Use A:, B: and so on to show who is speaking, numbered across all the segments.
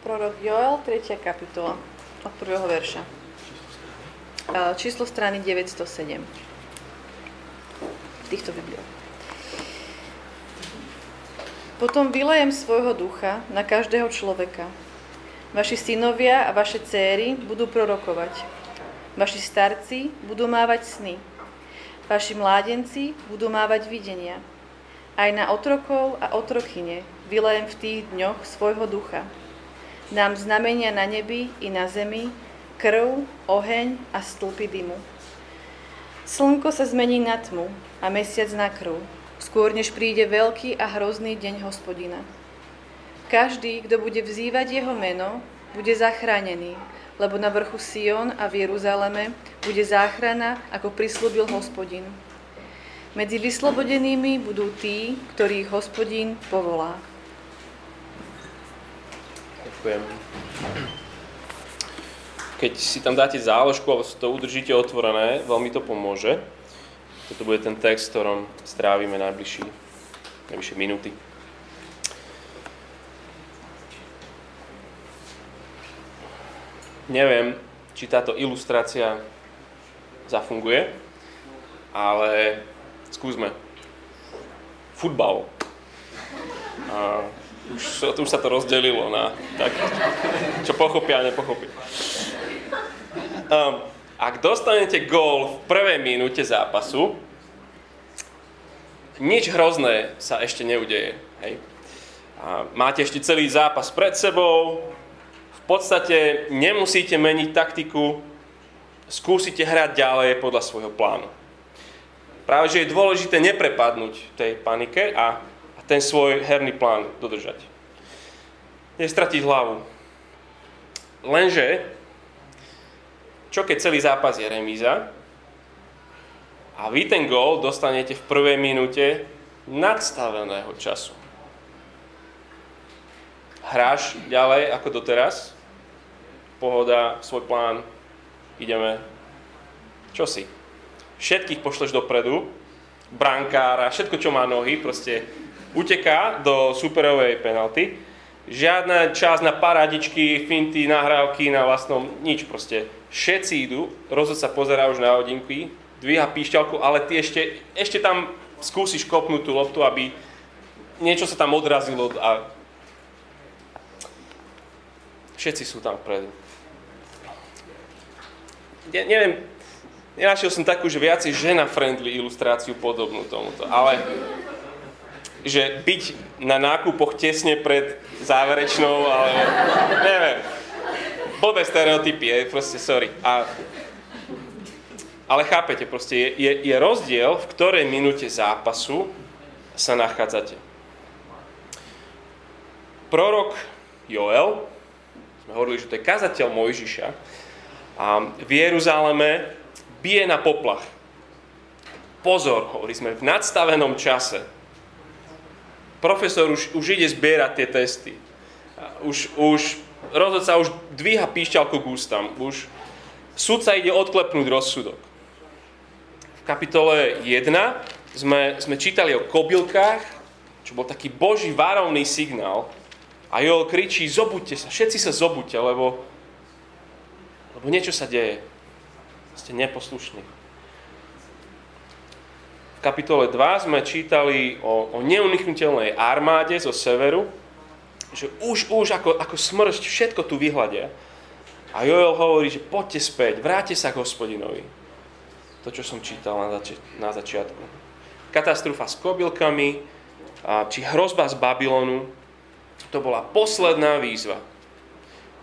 A: Prorok Joel, 3. kapitola, od prvého verša. E, číslo strany 907 v týchto bibliách. Potom vylejem svojho ducha na každého človeka. Vaši synovia a vaše céry budú prorokovať. Vaši starci budú mávať sny. Vaši mládenci budú mávať videnia. Aj na otrokov a otrokyne vylejem v tých dňoch svojho ducha Dám znamenia na nebi i na zemi, krv, oheň a stĺpy dymu. Slnko sa zmení na tmu a mesiac na krv, skôr než príde veľký a hrozný deň hospodina. Každý, kto bude vzývať jeho meno, bude zachránený, lebo na vrchu Sion a v Jeruzaleme bude záchrana, ako prislúbil hospodin. Medzi vyslobodenými budú tí, ktorých hospodin povolá.
B: Ďakujem. Keď si tam dáte záložku alebo si to udržíte otvorené, veľmi to pomôže. Toto bude ten text, v ktorom strávime najbližší, najbližšie minúty. Neviem, či táto ilustrácia zafunguje, ale skúsme. Futbal. Už, už sa to rozdelilo na tak, čo pochopia a nepochopia. Um, ak dostanete gól v prvej minúte zápasu, nič hrozné sa ešte neudeje. Hej. A máte ešte celý zápas pred sebou, v podstate nemusíte meniť taktiku, skúsite hrať ďalej podľa svojho plánu. Práve, že je dôležité neprepadnúť tej panike a ten svoj herný plán dodržať. Nestratiť hlavu. Lenže, čo keď celý zápas je remíza a vy ten gól dostanete v prvej minúte nadstaveného času. Hráš ďalej ako doteraz, pohoda, svoj plán, ideme. Čo si? Všetkých pošleš dopredu, brankára, všetko, čo má nohy, proste uteká do superovej penalty. Žiadna čas na paradičky, finty, nahrávky na vlastnom, nič proste. Všetci idú, rozhod sa pozerá už na hodinky, dvíha píšťalku, ale ty ešte, ešte tam skúsiš kopnúť tú loptu, aby niečo sa tam odrazilo a všetci sú tam vpredu. Ne, neviem, nenašiel som takú, že viacej žena-friendly ilustráciu podobnú tomuto, ale že byť na nákupoch tesne pred záverečnou, ale neviem. Blbé stereotypy, je, proste sorry. A, ale chápete, proste je, je, je rozdiel, v ktorej minúte zápasu sa nachádzate. Prorok Joel, sme hovorili, že to je kazateľ Mojžiša, a v Jeruzaleme bije na poplach. Pozor, hovorí sme, v nadstavenom čase profesor už, už ide zbierať tie testy. Už, už rozhodca už dvíha píšťalku k ústam. Už sudca ide odklepnúť rozsudok. V kapitole 1 sme, sme čítali o kobylkách, čo bol taký boží varovný signál. A Joel kričí, zobuďte sa, všetci sa zobuďte, lebo, lebo niečo sa deje. Ste neposlušní kapitole 2 sme čítali o, o neuniknutelnej armáde zo severu, že už, už ako, ako smršť všetko tu vyhľadia. A Joel hovorí, že poďte späť, vráte sa k hospodinovi. To, čo som čítal na, zači- na začiatku. Katastrofa s kobylkami, a, či hrozba z Babylonu, to bola posledná výzva.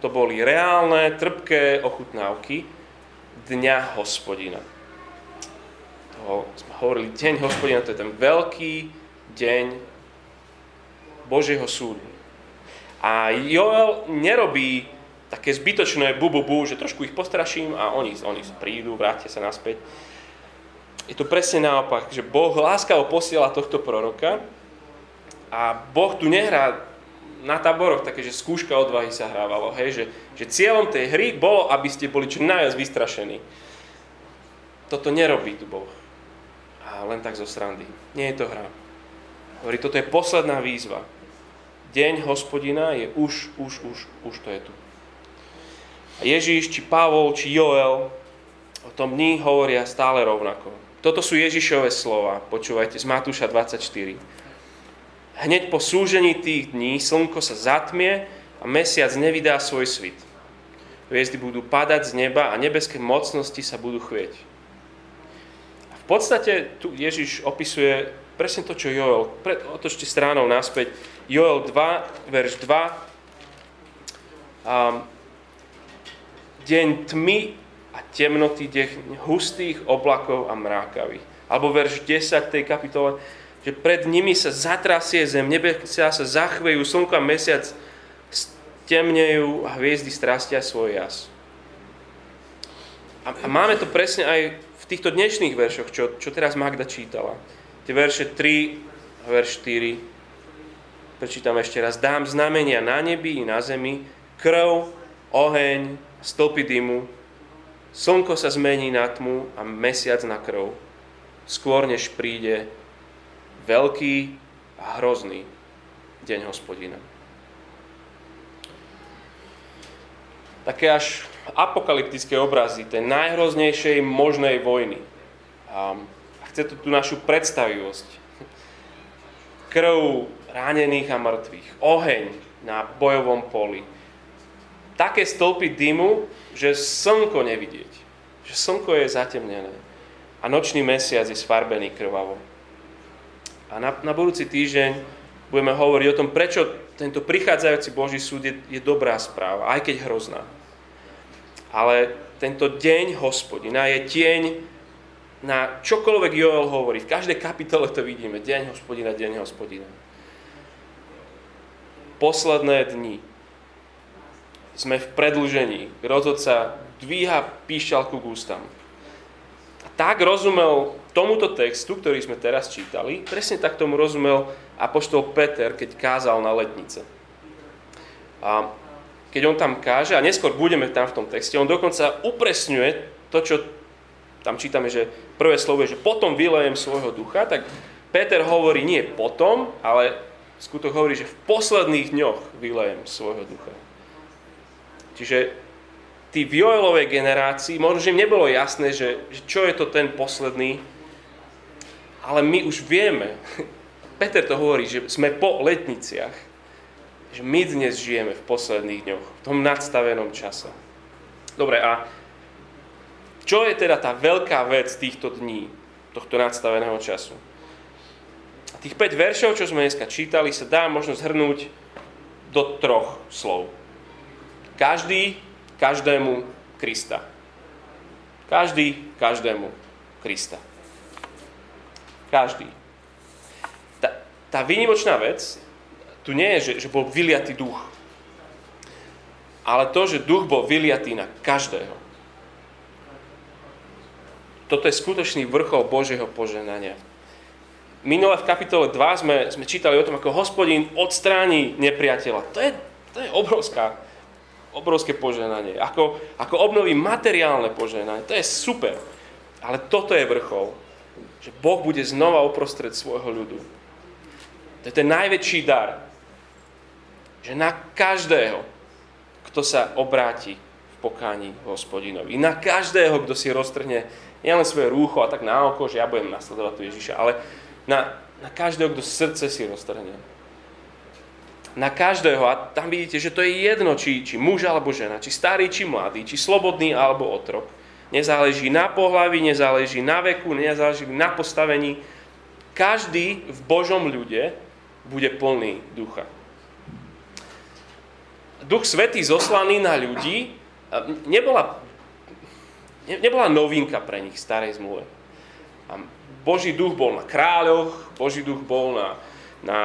B: To boli reálne, trpké ochutnávky Dňa hospodina toho sme hovorili, deň hospodina, to je ten veľký deň Božieho súdu. A Joel nerobí také zbytočné bu, bu, bu že trošku ich postraším a oni, oni prídu, vrátia sa naspäť. Je to presne naopak, že Boh láskavo posiela tohto proroka a Boh tu nehrá na táboroch také, že skúška odvahy sa hrávalo, hej, že, že cieľom tej hry bolo, aby ste boli čo najviac vystrašení. Toto nerobí tu Boh len tak zo srandy. Nie je to hra. Hovorí, toto je posledná výzva. deň hospodina je už, už, už, už to je tu. A Ježíš, či Pavol, či Joel o tom dní hovoria stále rovnako. Toto sú Ježišové slova, počúvajte, z Matúša 24. Hneď po súžení tých dní slnko sa zatmie a mesiac nevydá svoj svit. Hviezdy budú padať z neba a nebeské mocnosti sa budú chvieť. Podstate tu Ježiš opisuje presne to, čo Joel. Otočte stránou naspäť. Joel 2, verš 2. Um, deň tmy a temnoty, deň hustých oblakov a mrákavých. Alebo verš 10 tej kapitole, že pred nimi sa zatrasie zem, nebesia sa zachvejú, slnko a mesiac stemnejú a hviezdy strastia svoj jas. A, a máme to presne aj v týchto dnešných veršoch, čo, čo teraz Magda čítala. Tie verše 3 a verš 4. Prečítam ešte raz. Dám znamenia na nebi i na zemi, krv, oheň, stĺpy dymu, slnko sa zmení na tmu a mesiac na krv, skôr než príde veľký a hrozný deň hospodina. Také až apokalyptické obrazy tej najhroznejšej možnej vojny. A chce to tú našu predstavivosť. Krv ránených a mŕtvych, oheň na bojovom poli, také stĺpy dymu, že slnko nevidieť. Že slnko je zatemnené. A nočný mesiac je sfarbený krvavo. A na, na budúci týždeň budeme hovoriť o tom, prečo tento prichádzajúci Boží súd je, je dobrá správa, aj keď hrozná. Ale tento deň hospodina je tieň na čokoľvek Joel hovorí. V každej kapitole to vidíme. Deň hospodina, deň hospodina. Posledné dni sme v predlžení. Rozhodca dvíha píšťalku k ústam. A tak rozumel tomuto textu, ktorý sme teraz čítali, presne tak tomu rozumel apoštol Peter, keď kázal na letnice. A keď on tam káže, a neskôr budeme tam v tom texte, on dokonca upresňuje to, čo tam čítame, že prvé slovo je, že potom vylejem svojho ducha, tak Peter hovorí nie potom, ale skutok hovorí, že v posledných dňoch vylejem svojho ducha. Čiže tí v Joelovej generácii, možno, že im nebolo jasné, že, že čo je to ten posledný, ale my už vieme, Peter to hovorí, že sme po letniciach, že my dnes žijeme v posledných dňoch, v tom nadstavenom čase. Dobre, a čo je teda tá veľká vec týchto dní, tohto nadstaveného času? Tých 5 veršov, čo sme dneska čítali, sa dá možno zhrnúť do troch slov. Každý každému Krista. Každý každému Krista. Každý. Tá, tá výnimočná vec tu nie je, že, že bol vyliatý duch. Ale to, že duch bol vyliatý na každého. Toto je skutočný vrchol Božieho poženania. Minule v kapitole 2 sme, sme čítali o tom, ako hospodín odstráni nepriateľa. To je, to je obrovská obrovské poženanie. Ako, ako obnoví materiálne poženanie. To je super. Ale toto je vrchol. Že Boh bude znova uprostred svojho ľudu. To je ten najväčší dar. Že na každého, kto sa obráti v pokání hospodinovi. Na každého, kto si roztrhne nielen svoje rúcho a tak na oko, že ja budem nasledovať tu Ježiša, ale na, na každého, kto srdce si roztrhne na každého. A tam vidíte, že to je jedno, či, či muž alebo žena, či starý, či mladý, či slobodný alebo otrok. Nezáleží na pohlaví, nezáleží na veku, nezáleží na postavení. Každý v Božom ľude bude plný ducha. Duch Svetý zoslaný na ľudí nebola, nebola novinka pre nich v starej zmluve. Boží duch bol na kráľoch, Boží duch bol na, na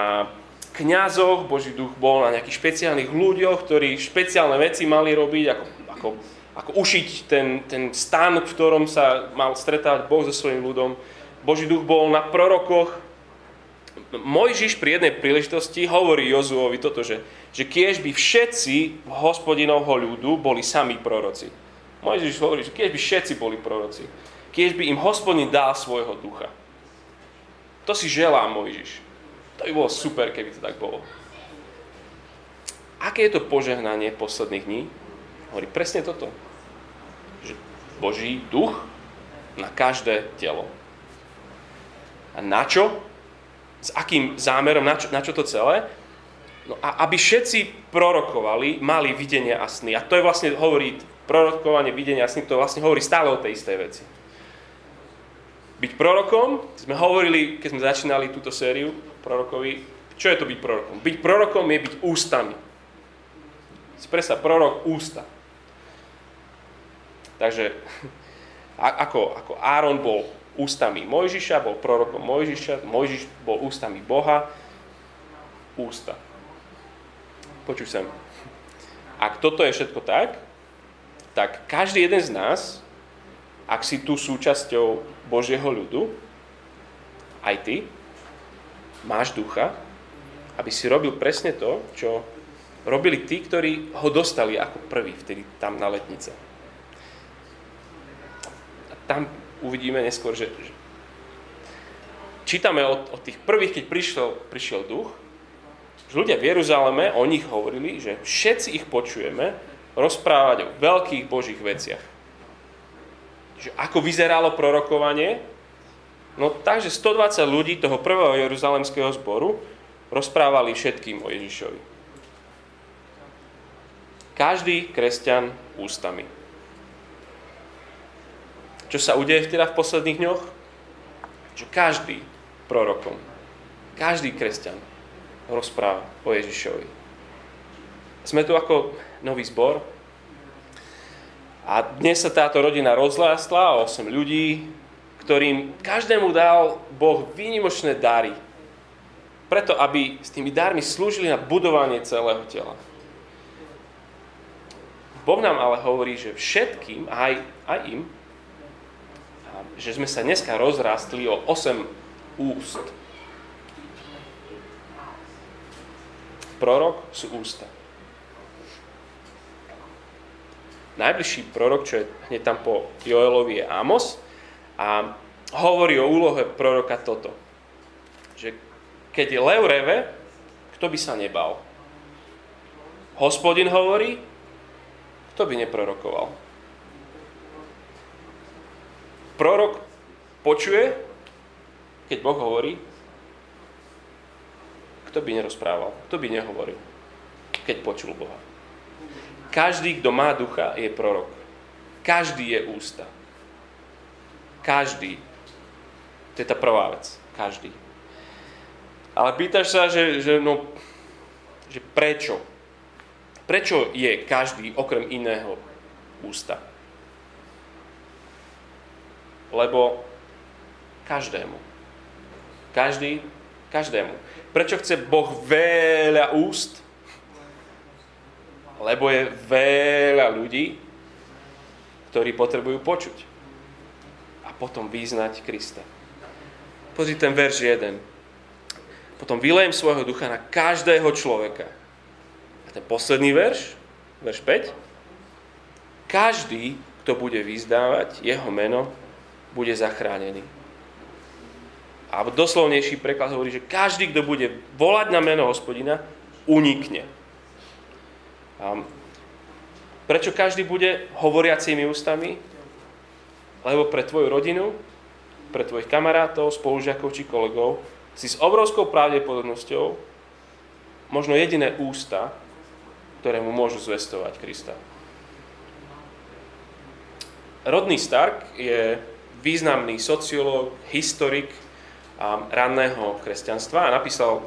B: kňazoch, Boží duch bol na nejakých špeciálnych ľuďoch, ktorí špeciálne veci mali robiť, ako, ako, ako ušiť ten, ten stan, v ktorom sa mal stretávať Boh so svojím ľudom. Boží duch bol na prorokoch. Mojžiš pri jednej príležitosti hovorí Jozuovi toto, že, že kiež by všetci hospodinovho ľudu boli sami proroci. Mojžiš hovorí, že kiež by všetci boli proroci. Kiež by im hospodin dal svojho ducha. To si želá Mojžiš. To by bolo super, keby to tak bolo. aké je to požehnanie posledných dní? Hovorí presne toto. Že Boží duch na každé telo. A na čo? S akým zámerom? Na čo, na čo to celé? No a aby všetci prorokovali, mali videnie a sny. A to je vlastne, hovorí, prorokovanie, videnia a sny, to vlastne hovorí stále o tej istej veci. Byť prorokom, sme hovorili, keď sme začínali túto sériu prorokovi, čo je to byť prorokom? Byť prorokom je byť ústami. Spre sa prorok ústa. Takže ako, ako Áron bol ústami Mojžiša, bol prorokom Mojžiša, Mojžiš bol ústami Boha, ústa. Počuj sem. Ak toto je všetko tak, tak každý jeden z nás, ak si tu súčasťou Božieho ľudu, aj ty, máš ducha, aby si robil presne to, čo robili tí, ktorí ho dostali ako prvý vtedy tam na letnice. Tam uvidíme neskôr, že, že čítame o, o tých prvých, keď prišiel, prišiel duch, že ľudia v Jeruzaleme o nich hovorili, že všetci ich počujeme rozprávať o veľkých božích veciach. Že ako vyzeralo prorokovanie? No takže 120 ľudí toho prvého jeruzalemského zboru rozprávali všetkým o Ježišovi. Každý kresťan ústami. Čo sa udeje teda v posledných dňoch? Že každý prorokom, každý kresťan rozpráva o Ježišovi. Sme tu ako nový zbor a dnes sa táto rodina rozlástla o 8 ľudí, ktorým každému dal Boh výnimočné dary. Preto, aby s tými darmi slúžili na budovanie celého tela. Boh nám ale hovorí, že všetkým, aj, aj im, že sme sa dneska rozrástli o 8 úst. prorok sú ústa. Najbližší prorok, čo je hneď tam po Joelovi, je Amos a hovorí o úlohe proroka toto. Že keď je lev reve, kto by sa nebal? Hospodin hovorí, kto by neprorokoval? Prorok počuje, keď Boh hovorí, kto by nerozprával? Kto by nehovoril? Keď počul Boha. Každý, kto má ducha, je prorok. Každý je ústa. Každý. To je tá prvá vec. Každý. Ale pýtaš sa, že, že, no, že prečo? Prečo je každý okrem iného ústa? Lebo každému. Každý, každému. Prečo chce Boh veľa úst? Lebo je veľa ľudí, ktorí potrebujú počuť a potom vyznať Krista. Pozri ten verš 1. Potom vylejem svojho ducha na každého človeka. A ten posledný verš, verš 5. Každý, kto bude vyzdávať jeho meno, bude zachránený. A doslovnejší preklad hovorí, že každý, kto bude volať na meno hospodina, unikne. A prečo každý bude hovoriacimi ústami? Lebo pre tvoju rodinu, pre tvojich kamarátov, spolužiakov či kolegov si s obrovskou pravdepodobnosťou možno jediné ústa, ktoré mu môžu zvestovať Krista. Rodný Stark je významný sociológ, historik, ranného kresťanstva a napísal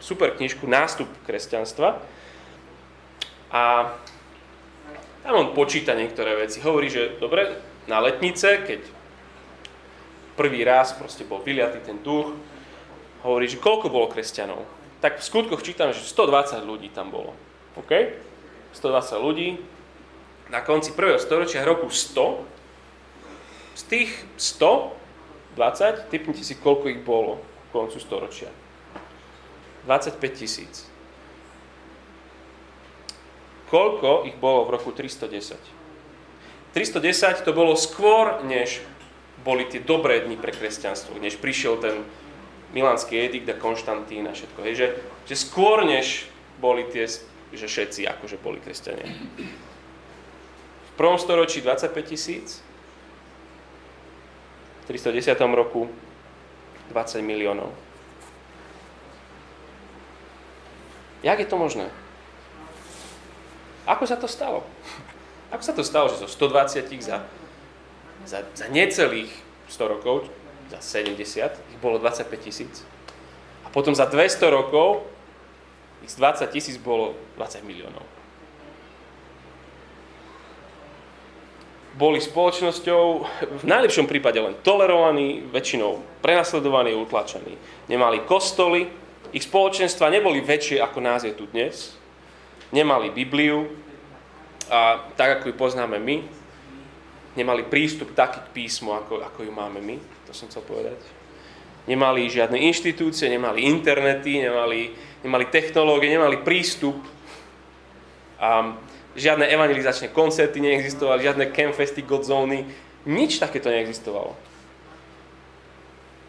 B: super knižku Nástup kresťanstva. A tam on počíta niektoré veci. Hovorí, že dobre, na letnice, keď prvý raz proste bol vyliatý ten duch, hovorí, že koľko bolo kresťanov. Tak v skutkoch čítam, že 120 ľudí tam bolo. OK? 120 ľudí. Na konci prvého storočia roku 100. Z tých 100 20, typnite si, koľko ich bolo v koncu storočia. 25 tisíc. Koľko ich bolo v roku 310? 310 to bolo skôr, než boli tie dobré dni pre kresťanstvo, než prišiel ten milánsky edikt a Konštantín a všetko. Hej, že, že skôr, než boli tie že všetci akože boli kresťania. V prvom storočí 25 tisíc, v 310 roku 20 miliónov. Jak je to možné? Ako sa to stalo? Ako sa to stalo, že zo 120 za, za, za necelých 100 rokov, za 70, ich bolo 25 tisíc? A potom za 200 rokov ich z 20 tisíc bolo 20 miliónov. Boli spoločnosťou v najlepšom prípade len tolerovaní, väčšinou prenasledovaní a utlačení. Nemali kostoly, ich spoločenstva neboli väčšie ako nás je tu dnes. Nemali Bibliu, a tak ako ju poznáme my. Nemali prístup taký k písmu, ako, ako ju máme my. To som chcel povedať. Nemali žiadne inštitúcie, nemali internety, nemali nemali technológie, nemali prístup. A žiadne evangelizačné koncerty neexistovali, žiadne campfesty, godzóny, nič takéto neexistovalo.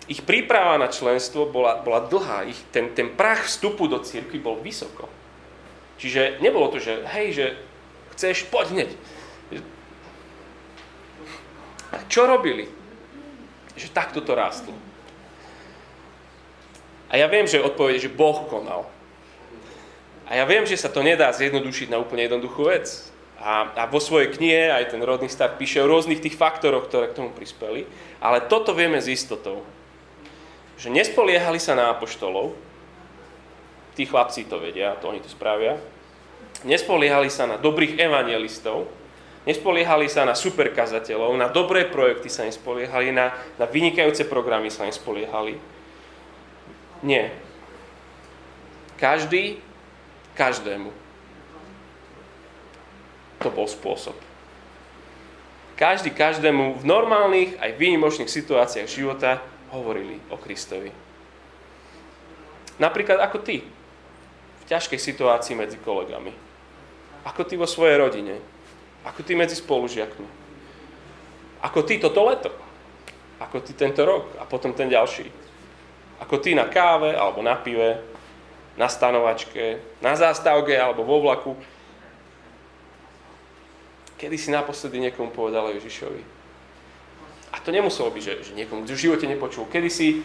B: Ich príprava na členstvo bola, bola dlhá, ich, ten, ten prach vstupu do cirkvi bol vysoko. Čiže nebolo to, že hej, že chceš, poď hneď. A čo robili? Že takto to rástlo. A ja viem, že odpoveď je, že Boh konal. A ja viem, že sa to nedá zjednodušiť na úplne jednoduchú vec. A, a vo svojej knihe aj ten rodný start píše o rôznych tých faktoroch, ktoré k tomu prispeli. Ale toto vieme s istotou. Že nespoliehali sa na apoštolov, tí chlapci to vedia, to oni to spravia, nespoliehali sa na dobrých evangelistov, nespoliehali sa na superkazateľov, na dobré projekty sa nespoliehali, na, na vynikajúce programy sa nespoliehali, nie. Každý, každému. To bol spôsob. Každý každému v normálnych aj výnimočných situáciách života hovorili o Kristovi. Napríklad ako ty v ťažkej situácii medzi kolegami. Ako ty vo svojej rodine. Ako ty medzi spolužiakmi. Ako ty toto leto. Ako ty tento rok a potom ten ďalší. Ako ty na káve alebo na pive, na stanovačke, na zástavke alebo vo vlaku. Kedy si naposledy niekomu povedal Ježišovi? A to nemuselo byť, že, že niekomu v živote nepočul. Kedy si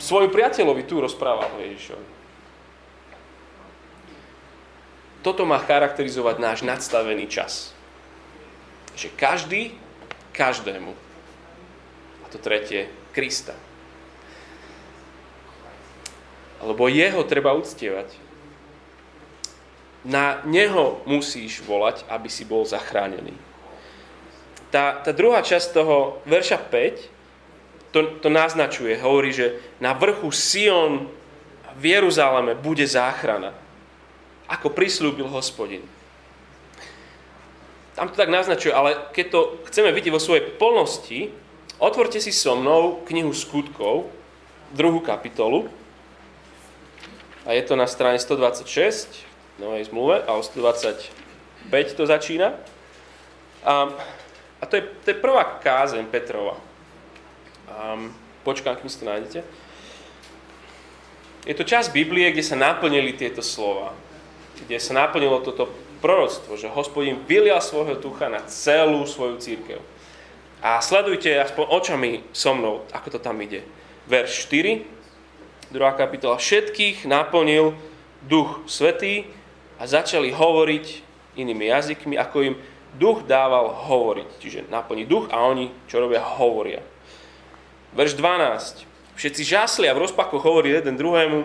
B: svojmu priateľovi tu rozprával o Ježišovi. Toto má charakterizovať náš nadstavený čas. Že každý, každému. A to tretie, Krista. Lebo jeho treba uctievať. Na neho musíš volať, aby si bol zachránený. Tá, tá druhá časť toho verša 5 to, to naznačuje, hovorí, že na vrchu Sion v Jeruzaleme bude záchrana. Ako prislúbil hospodin. Tam to tak naznačuje, ale keď to chceme vidieť vo svojej plnosti, otvorte si so mnou knihu skutkov, druhú kapitolu, a je to na strane 126 novej zmluve a o 125 to začína. A, a to, je, to je prvá kázeň Petrova. Um, počkám, kým si to nájdete. Je to čas Biblie, kde sa naplnili tieto slova. Kde sa naplnilo toto proroctvo, že hospodin vylial svojho ducha na celú svoju církev. A sledujte aspoň očami so mnou, ako to tam ide. Verš 4, 2. kapitola, všetkých naplnil duch svetý a začali hovoriť inými jazykmi, ako im duch dával hovoriť. Čiže naplní duch a oni, čo robia, hovoria. Verš 12. Všetci žasli a v rozpakoch hovorí jeden druhému,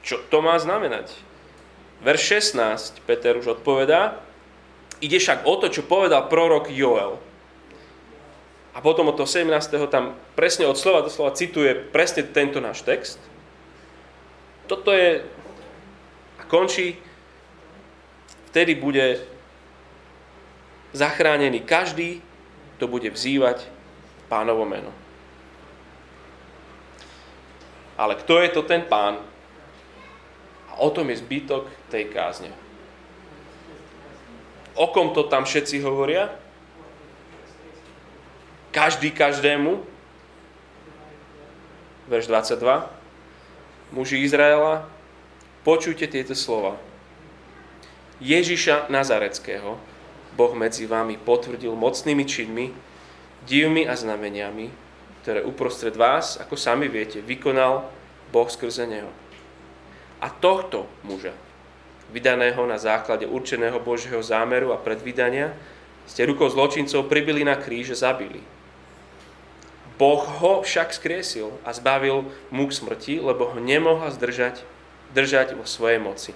B: čo to má znamenať. Verš 16. Peter už odpovedá, ide však o to, čo povedal prorok Joel. A potom od toho 17. tam presne od slova do slova cituje presne tento náš text toto je a končí, vtedy bude zachránený každý, kto bude vzývať pánovo meno. Ale kto je to ten pán? A o tom je zbytok tej kázne. O kom to tam všetci hovoria? Každý každému. Verš 22 muži Izraela, počujte tieto slova. Ježiša Nazareckého, Boh medzi vami potvrdil mocnými činmi, divmi a znameniami, ktoré uprostred vás, ako sami viete, vykonal Boh skrze Neho. A tohto muža, vydaného na základe určeného Božieho zámeru a predvydania, ste rukou zločincov pribili na kríž a zabili. Boh ho však skriesil a zbavil múk smrti, lebo ho nemohla zdržať, držať vo svojej moci.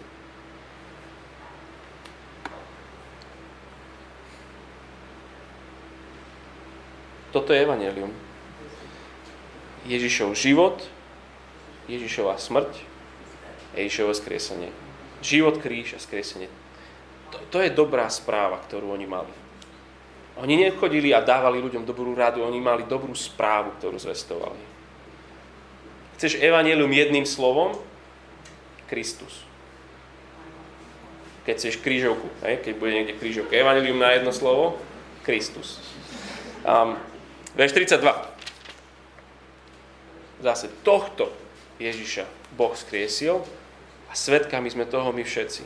B: Toto je evanelium. Ježišov život, Ježišova smrť a Ježišovo skriesenie. Život, kríž a skriesenie. To, to je dobrá správa, ktorú oni mali. Oni nechodili a dávali ľuďom dobrú radu, oni mali dobrú správu, ktorú zvestovali. Chceš evanelium jedným slovom? Kristus. Keď chceš krížovku, hej? keď bude niekde krížovka. Evanelium na jedno slovo? Kristus. Um, Verš 32. Zase tohto Ježiša Boh skriesil a svetkami sme toho my všetci.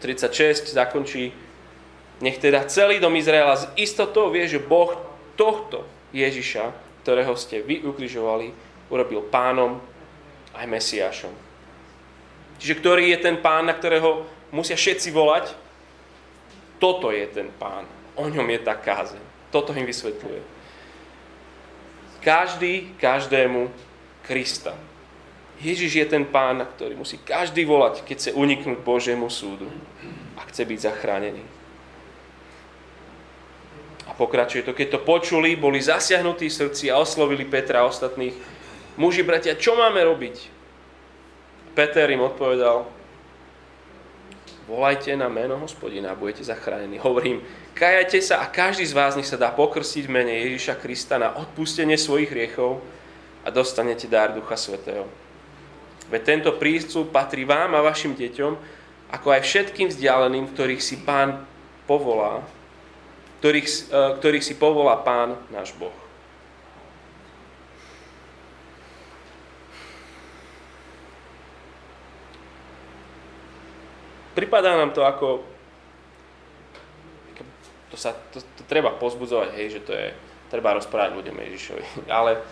B: 36 zakončí, nech teda celý dom Izraela z istotou vie, že Boh tohto Ježiša, ktorého ste vy ukrižovali, urobil pánom aj Mesiášom. Čiže ktorý je ten pán, na ktorého musia všetci volať? Toto je ten pán. O ňom je tá kázeň. Toto im vysvetľuje. Každý, každému Krista. Ježiš je ten pán, na ktorý musí každý volať, keď chce uniknúť Božiemu súdu a chce byť zachránený. Pokračuje to, keď to počuli, boli zasiahnutí srdci a oslovili Petra a ostatných. Muži, bratia, čo máme robiť? Peter im odpovedal, volajte na meno hospodina a budete zachránení. Hovorím, kajajte sa a každý z vás nech sa dá pokrstiť v mene Ježiša Krista na odpustenie svojich hriechov a dostanete dár Ducha Svetého. Veď tento prístup patrí vám a vašim deťom, ako aj všetkým vzdialeným, ktorých si pán povolá, ktorých, e, ktorých si povolá pán náš Boh. pripadá nám to ako, to, sa, to, to treba pozbudzovať, hej, že to je, treba rozprávať ľuďom Ježišovi. Ale,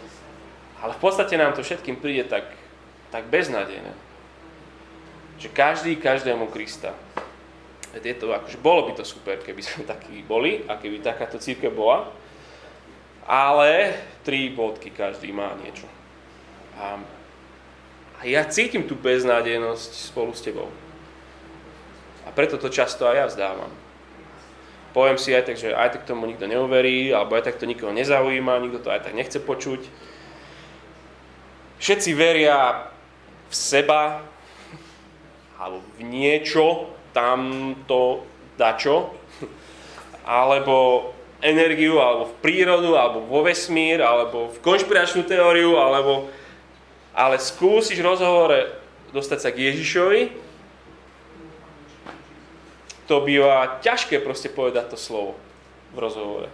B: ale v podstate nám to všetkým príde tak, tak beznádejné. Že každý každému Krista. Je to, akože bolo by to super, keby sme takí boli a keby takáto církev bola. Ale tri bodky každý má niečo. A, a ja cítim tú beznádejnosť spolu s tebou. A preto to často aj ja vzdávam. Poviem si aj tak, že aj tak tomu nikto neuverí, alebo aj tak to nikoho nezaujíma, nikto to aj tak nechce počuť. Všetci veria v seba, alebo v niečo, tamto dačo, alebo energiu, alebo v prírodu, alebo vo vesmír, alebo v konšpiračnú teóriu, alebo ale skúsiš rozhovore dostať sa k Ježišovi to býva ťažké proste povedať to slovo v rozhovore.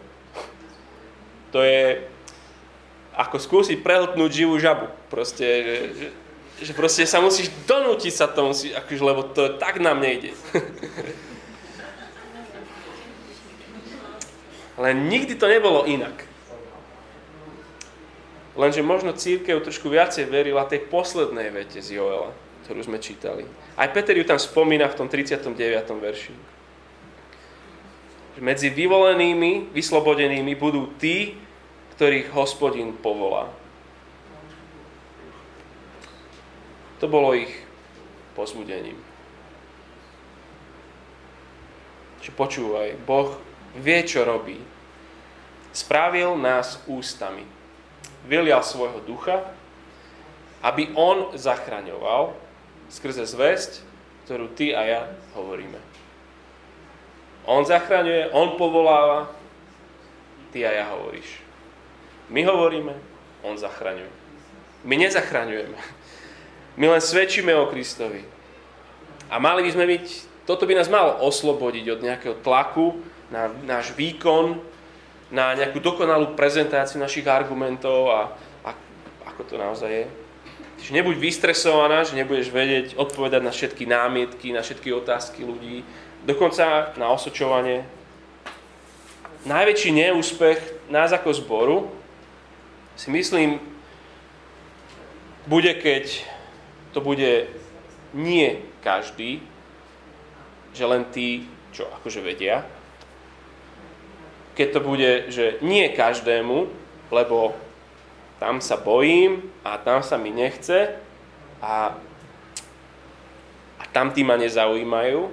B: To je ako skúsiť prehltnúť živú žabu. Proste, že, že, že proste sa musíš donútiť sa tomu, akože, lebo to tak nám nejde. Ale nikdy to nebolo inak. Lenže možno církev trošku viacej verila tej poslednej vete z Joela ktorú sme čítali. Aj Peter ju tam spomína v tom 39. verši. Medzi vyvolenými, vyslobodenými budú tí, ktorých hospodin povolá. To bolo ich pozbudením. Čiže počúvaj, Boh vie, čo robí. Spravil nás ústami. Vylial svojho ducha, aby on zachraňoval skrze zväzť, ktorú ty a ja hovoríme. On zachraňuje, on povoláva, ty a ja hovoríš. My hovoríme, on zachraňuje. My nezachraňujeme. My len svedčíme o Kristovi. A mali by sme byť, toto by nás malo oslobodiť od nejakého tlaku na náš výkon, na nejakú dokonalú prezentáciu našich argumentov a, a ako to naozaj je. Čiže nebuď vystresovaná, že nebudeš vedieť odpovedať na všetky námietky, na všetky otázky ľudí, dokonca na osočovanie. Najväčší neúspech nás ako zboru si myslím, bude, keď to bude nie každý, že len tí, čo akože vedia. Keď to bude, že nie každému, lebo tam sa bojím a tam sa mi nechce a, a tam tí ma nezaujímajú.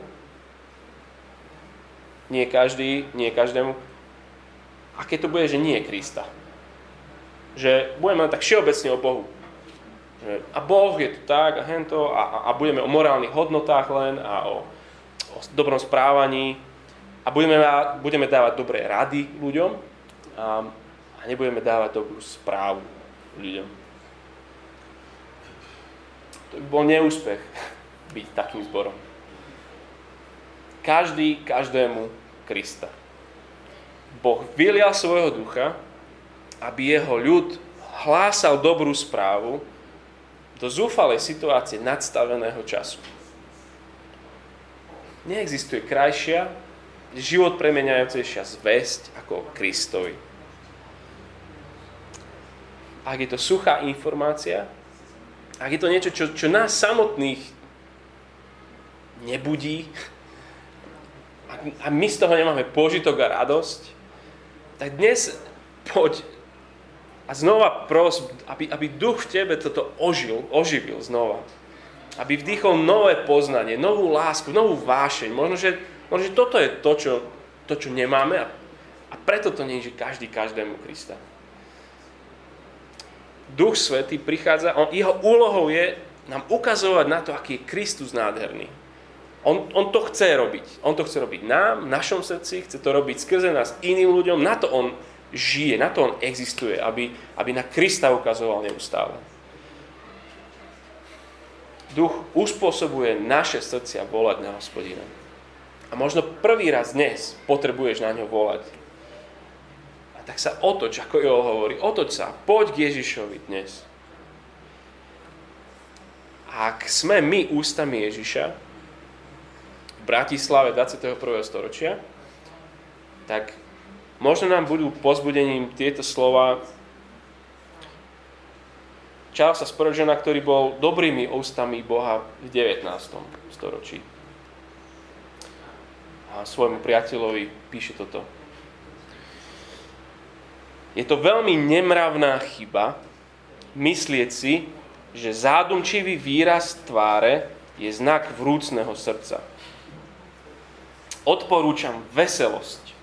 B: Nie každý, nie každému. A keď to bude, že nie Krista. Že budeme len tak všeobecne o Bohu. Že, a Boh je tu tak a hento a, a budeme o morálnych hodnotách len a o, o dobrom správaní a budeme, budeme dávať dobré rady ľuďom a, a nebudeme dávať dobrú správu ľuďom. To by bol neúspech byť takým zborom. Každý každému Krista. Boh vylial svojho ducha, aby jeho ľud hlásal dobrú správu do zúfalej situácie nadstaveného času. Neexistuje krajšia, život premeniajúcejšia zväzť ako Kristovi ak je to suchá informácia, ak je to niečo, čo, čo nás samotných nebudí, a my z toho nemáme požitok a radosť, tak dnes poď a znova pros, aby, aby duch v tebe toto ožil, oživil znova. Aby vdýchol nové poznanie, novú lásku, novú vášeň. Možno, že, možno, že toto je to, čo, to, čo nemáme a, a preto to nie je, že každý každému Krista. Duch Svetý prichádza, on, jeho úlohou je nám ukazovať na to, aký je Kristus nádherný. On, on to chce robiť. On to chce robiť nám, v našom srdci, chce to robiť skrze nás iným ľuďom. Na to on žije, na to on existuje, aby, aby na Krista ukazoval neustále. Duch uspôsobuje naše srdcia volať na hospodina. A možno prvý raz dnes potrebuješ na ňo volať tak sa otoč, ako Joel hovorí, otoč sa, poď k Ježišovi dnes. Ak sme my ústami Ježiša v Bratislave 21. storočia, tak možno nám budú pozbudením tieto slova Charlesa Spurgeona, ktorý bol dobrými ústami Boha v 19. storočí. A svojmu priateľovi píše toto. Je to veľmi nemravná chyba myslieť si, že zádumčivý výraz tváre je znak vrúcného srdca. Odporúčam veselosť.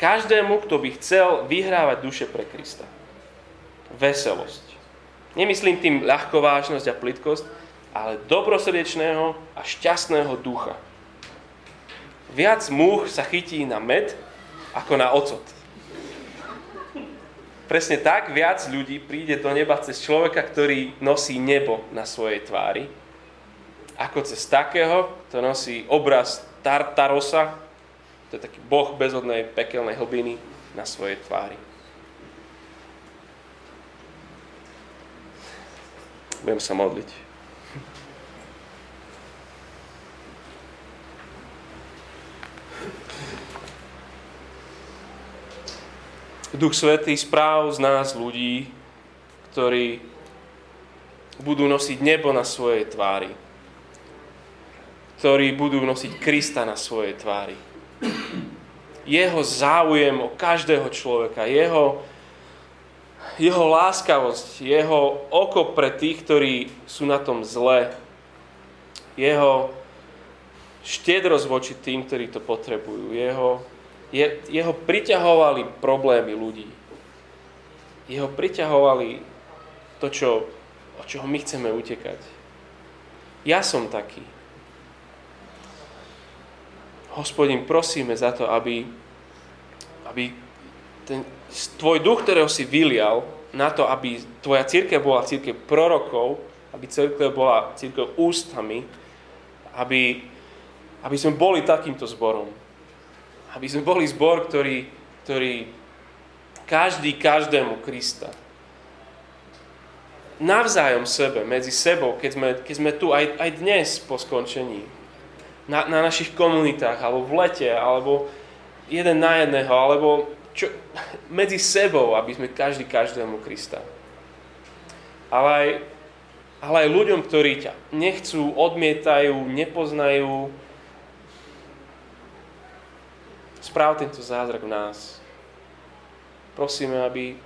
B: Každému, kto by chcel vyhrávať duše pre Krista. Veselosť. Nemyslím tým ľahkovážnosť a plitkosť, ale dobrosrdečného a šťastného ducha. Viac múch sa chytí na med ako na ocot presne tak viac ľudí príde do neba cez človeka, ktorý nosí nebo na svojej tvári, ako cez takého, kto nosí obraz Tartarosa, to je taký boh bezodnej pekelnej hlbiny na svojej tvári. Budem sa modliť. Duch Svetý správ z nás ľudí, ktorí budú nosiť nebo na svojej tvári. Ktorí budú nosiť Krista na svojej tvári. Jeho záujem o každého človeka, jeho, jeho láskavosť, jeho oko pre tých, ktorí sú na tom zle, jeho štedrosť voči tým, ktorí to potrebujú, jeho je, jeho priťahovali problémy ľudí. Jeho priťahovali to, čo, od čoho my chceme utekať. Ja som taký. Hospodin, prosíme za to, aby, aby ten tvoj duch, ktorého si vylial, na to, aby tvoja církev bola církev prorokov, aby církev bola církev ústami, aby, aby sme boli takýmto zborom. Aby sme boli zbor, ktorý, ktorý každý každému Krista. navzájom sebe, medzi sebou, keď sme, keď sme tu aj, aj dnes po skončení, na, na našich komunitách, alebo v lete, alebo jeden na jedného, alebo čo, medzi sebou, aby sme každý každému Krista. Ale aj, ale aj ľuďom, ktorí ťa nechcú, odmietajú, nepoznajú, správ tento zázrak v nás. Prosíme, aby,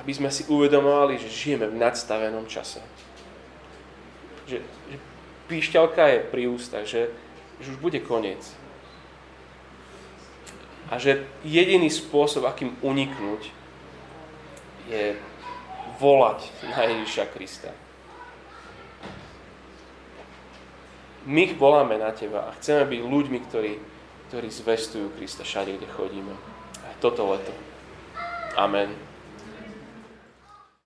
B: aby sme si uvedomovali, že žijeme v nadstavenom čase. Že, že píšťalka je pri ústach, že, že už bude koniec. A že jediný spôsob, akým uniknúť, je volať na Ježiša Krista. My voláme na Teba a chceme byť ľuďmi, ktorí, ktorí zvestujú Krista všade, kde chodíme. Aj toto leto. Amen.